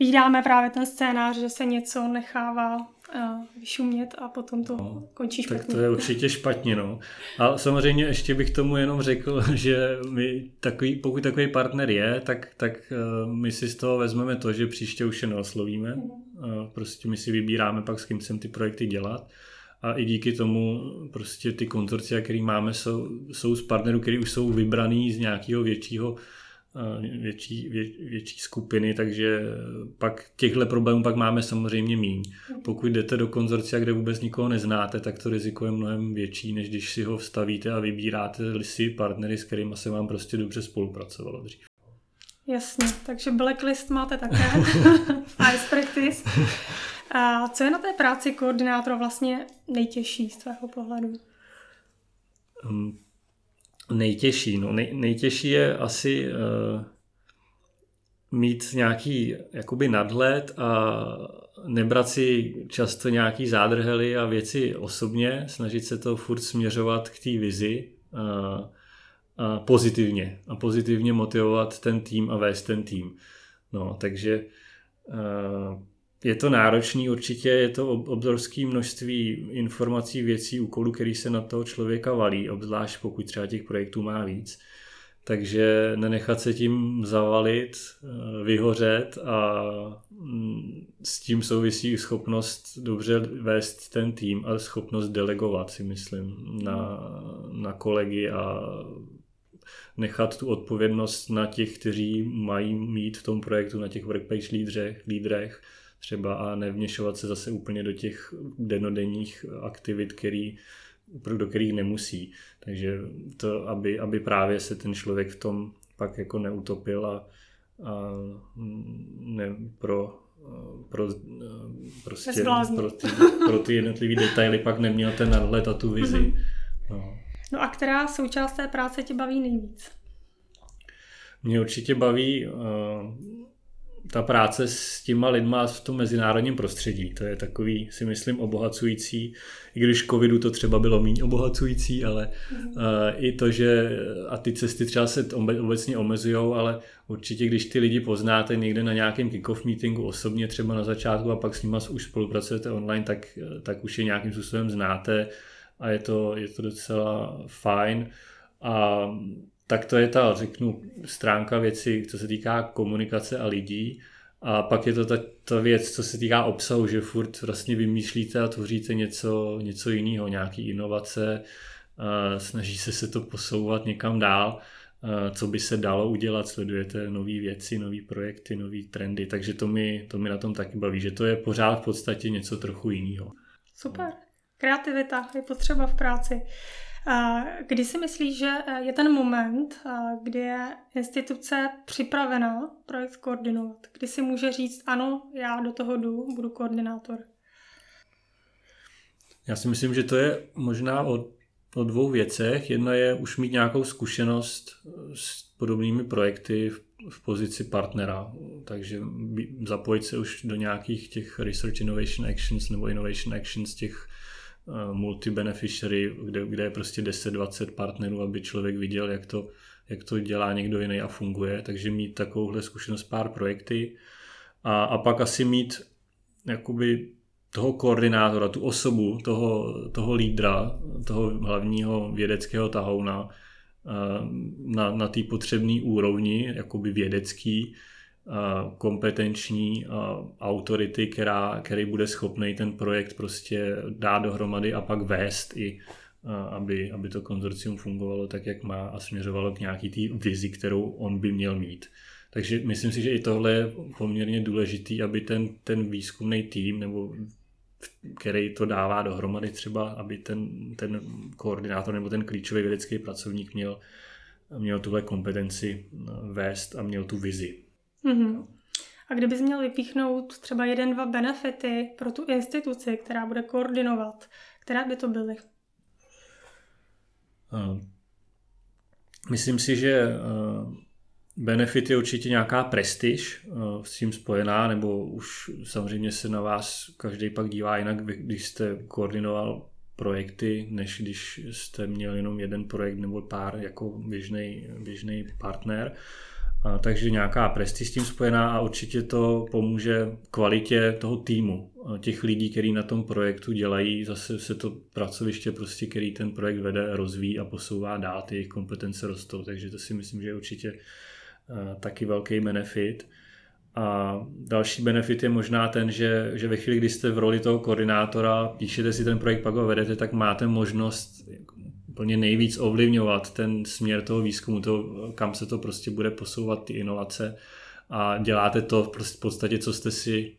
vydáme právě ten scénář, že se něco nechává uh, vyšumět a potom to no, končí špatně. Tak to je určitě špatně, no. A samozřejmě ještě bych tomu jenom řekl, (laughs) že my takový, pokud takový partner je, tak, tak uh, my si z toho vezmeme to, že příště už je neoslovíme. Uh, prostě my si vybíráme pak, s kým chcem ty projekty dělat a i díky tomu prostě ty konzorcia, které máme, jsou, jsou z partnerů, který už jsou vybraný z nějakého většího větší, vě, větší skupiny, takže pak těchto problémů pak máme samozřejmě míň. Pokud jdete do konzorcia, kde vůbec nikoho neznáte, tak to riziko je mnohem větší, než když si ho vstavíte a vybíráte si partnery, s kterými se vám prostě dobře spolupracovalo dřív. Jasně, takže blacklist máte také, (laughs) (laughs) ice practice. A co je na té práci koordinátora vlastně nejtěžší z tvého pohledu? Um, nejtěžší, no nej, nejtěžší je asi uh, mít nějaký jakoby nadhled a nebrat si často nějaký zádrhely a věci osobně, snažit se to furt směřovat k té vizi uh, a pozitivně a pozitivně motivovat ten tým a vést ten tým. No, takže uh, je to náročný určitě, je to obrovské množství informací, věcí, úkolů, který se na toho člověka valí, obzvlášť pokud třeba těch projektů má víc. Takže nenechat se tím zavalit, eh, vyhořet a mm, s tím souvisí schopnost dobře vést ten tým a schopnost delegovat si myslím na, na kolegy a nechat tu odpovědnost na těch, kteří mají mít v tom projektu, na těch workplace lídrech, lídrech třeba a nevněšovat se zase úplně do těch denodenních aktivit, který, do kterých nemusí. Takže to, aby, aby právě se ten člověk v tom pak jako neutopil a, a ne, pro pro, prostě, pro, ty, pro ty jednotlivé detaily pak neměl ten nadhled a tu vizi. Mm-hmm. No. no a která součást té práce tě baví nejvíc? Mě určitě baví uh, ta práce s těma lidma v tom mezinárodním prostředí, to je takový, si myslím, obohacující, i když covidu to třeba bylo méně obohacující, ale mm. uh, i to, že a ty cesty třeba se obecně omezují, ale určitě, když ty lidi poznáte někde na nějakém kick-off meetingu osobně třeba na začátku a pak s nimi už spolupracujete online, tak, tak už je nějakým způsobem znáte a je to, je to docela fajn. A tak to je ta, řeknu, stránka věci, co se týká komunikace a lidí. A pak je to ta, ta věc, co se týká obsahu, že furt vlastně vymýšlíte a tvoříte něco, něco jiného, nějaký inovace, snaží se se to posouvat někam dál, co by se dalo udělat, sledujete nové věci, nové projekty, nové trendy, takže to mi, to mi na tom taky baví, že to je pořád v podstatě něco trochu jiného. Super. Kreativita je potřeba v práci. Kdy si myslíš, že je ten moment, kdy je instituce připravená projekt koordinovat? Kdy si může říct, ano, já do toho jdu, budu koordinátor? Já si myslím, že to je možná o, o dvou věcech. Jedna je už mít nějakou zkušenost s podobnými projekty v, v pozici partnera, takže zapojit se už do nějakých těch Research Innovation Actions nebo Innovation Actions těch Eh, multi-beneficiary, kde, kde je prostě 10-20 partnerů, aby člověk viděl, jak to, jak to dělá někdo jiný a funguje. Takže mít takovouhle zkušenost pár projekty a, a pak asi mít jakoby toho koordinátora, tu osobu, toho, toho lídra, toho hlavního vědeckého tahouna eh, na, na té potřebné úrovni, jakoby vědecký, kompetenční autority, která, který bude schopný ten projekt prostě dát dohromady a pak vést i aby, aby to konzorcium fungovalo tak, jak má a směřovalo k nějaký té vizi, kterou on by měl mít. Takže myslím si, že i tohle je poměrně důležitý, aby ten, ten výzkumný tým, nebo který to dává dohromady třeba, aby ten, ten koordinátor nebo ten klíčový vědecký pracovník měl, měl tuhle kompetenci vést a měl tu vizi. Mm-hmm. A kdybys měl vypíchnout třeba jeden, dva benefity pro tu instituci, která bude koordinovat, které by to byly? Myslím si, že benefit je určitě nějaká prestiž s tím spojená, nebo už samozřejmě se na vás každý pak dívá jinak, když jste koordinoval projekty, než když jste měl jenom jeden projekt nebo pár jako běžný partner. Takže nějaká presti s tím spojená a určitě to pomůže kvalitě toho týmu, těch lidí, kteří na tom projektu dělají, zase se to pracoviště prostě, který ten projekt vede, rozvíjí a posouvá dál, ty jejich kompetence rostou, takže to si myslím, že je určitě taky velký benefit. A další benefit je možná ten, že, že ve chvíli, kdy jste v roli toho koordinátora, píšete si ten projekt, pak ho vedete, tak máte možnost úplně nejvíc ovlivňovat ten směr toho výzkumu, to, kam se to prostě bude posouvat ty inovace. A děláte to v podstatě, co jste si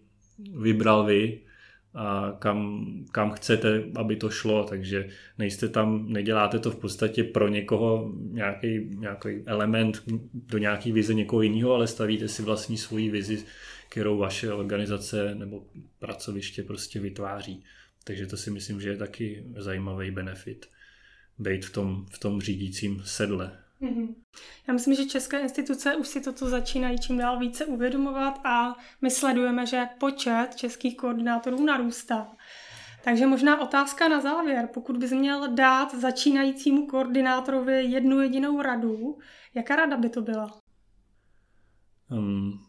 vybral vy a kam, kam chcete, aby to šlo, takže nejste tam, neděláte to v podstatě pro někoho nějaký, nějaký element do nějaký vize někoho jiného, ale stavíte si vlastní svoji vizi, kterou vaše organizace nebo pracoviště prostě vytváří. Takže to si myslím, že je taky zajímavý benefit být v tom, v tom řídícím sedle. Mm-hmm. Já myslím, že české instituce už si toto začínají čím dál více uvědomovat a my sledujeme, že počet českých koordinátorů narůstá. Takže možná otázka na závěr. Pokud bys měl dát začínajícímu koordinátorovi jednu jedinou radu, jaká rada by to byla? Um,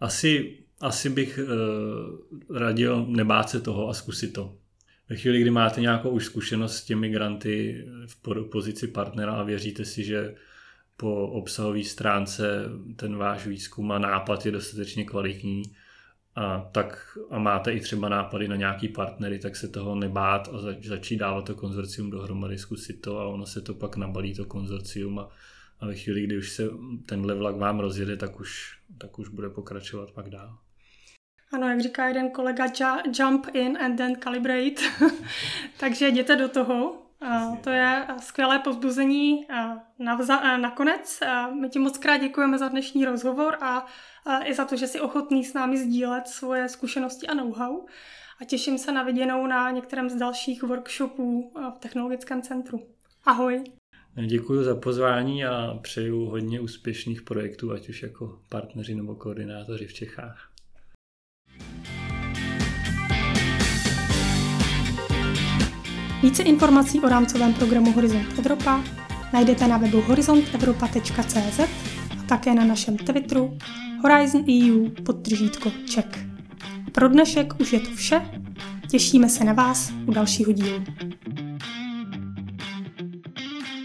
asi, asi bych uh, radil nebát se toho a zkusit to. Ve chvíli, kdy máte nějakou už zkušenost s těmi granty v pozici partnera a věříte si, že po obsahové stránce ten váš výzkum a nápad je dostatečně kvalitní a, tak, a máte i třeba nápady na nějaký partnery, tak se toho nebát a zač, začít dávat to konzorcium dohromady, zkusit to a ono se to pak nabalí to konzorcium a, a ve chvíli, kdy už se tenhle vlak vám rozjede, tak už, tak už bude pokračovat pak dál. Ano, jak říká jeden kolega, jump in and then calibrate. (laughs) Takže jděte do toho. To je skvělé povzbuzení navza- nakonec. My ti moc krát děkujeme za dnešní rozhovor a, a i za to, že jsi ochotný s námi sdílet svoje zkušenosti a know-how. A těším se na viděnou na některém z dalších workshopů v Technologickém centru. Ahoj! Děkuji za pozvání a přeju hodně úspěšných projektů, ať už jako partneři nebo koordinátoři v Čechách. Více informací o rámcovém programu Horizont Evropa najdete na webu horizontevropa.cz a také na našem Twitteru Horizon EU podtržítko Czech. Pro dnešek už je to vše. Těšíme se na vás u dalšího dílu.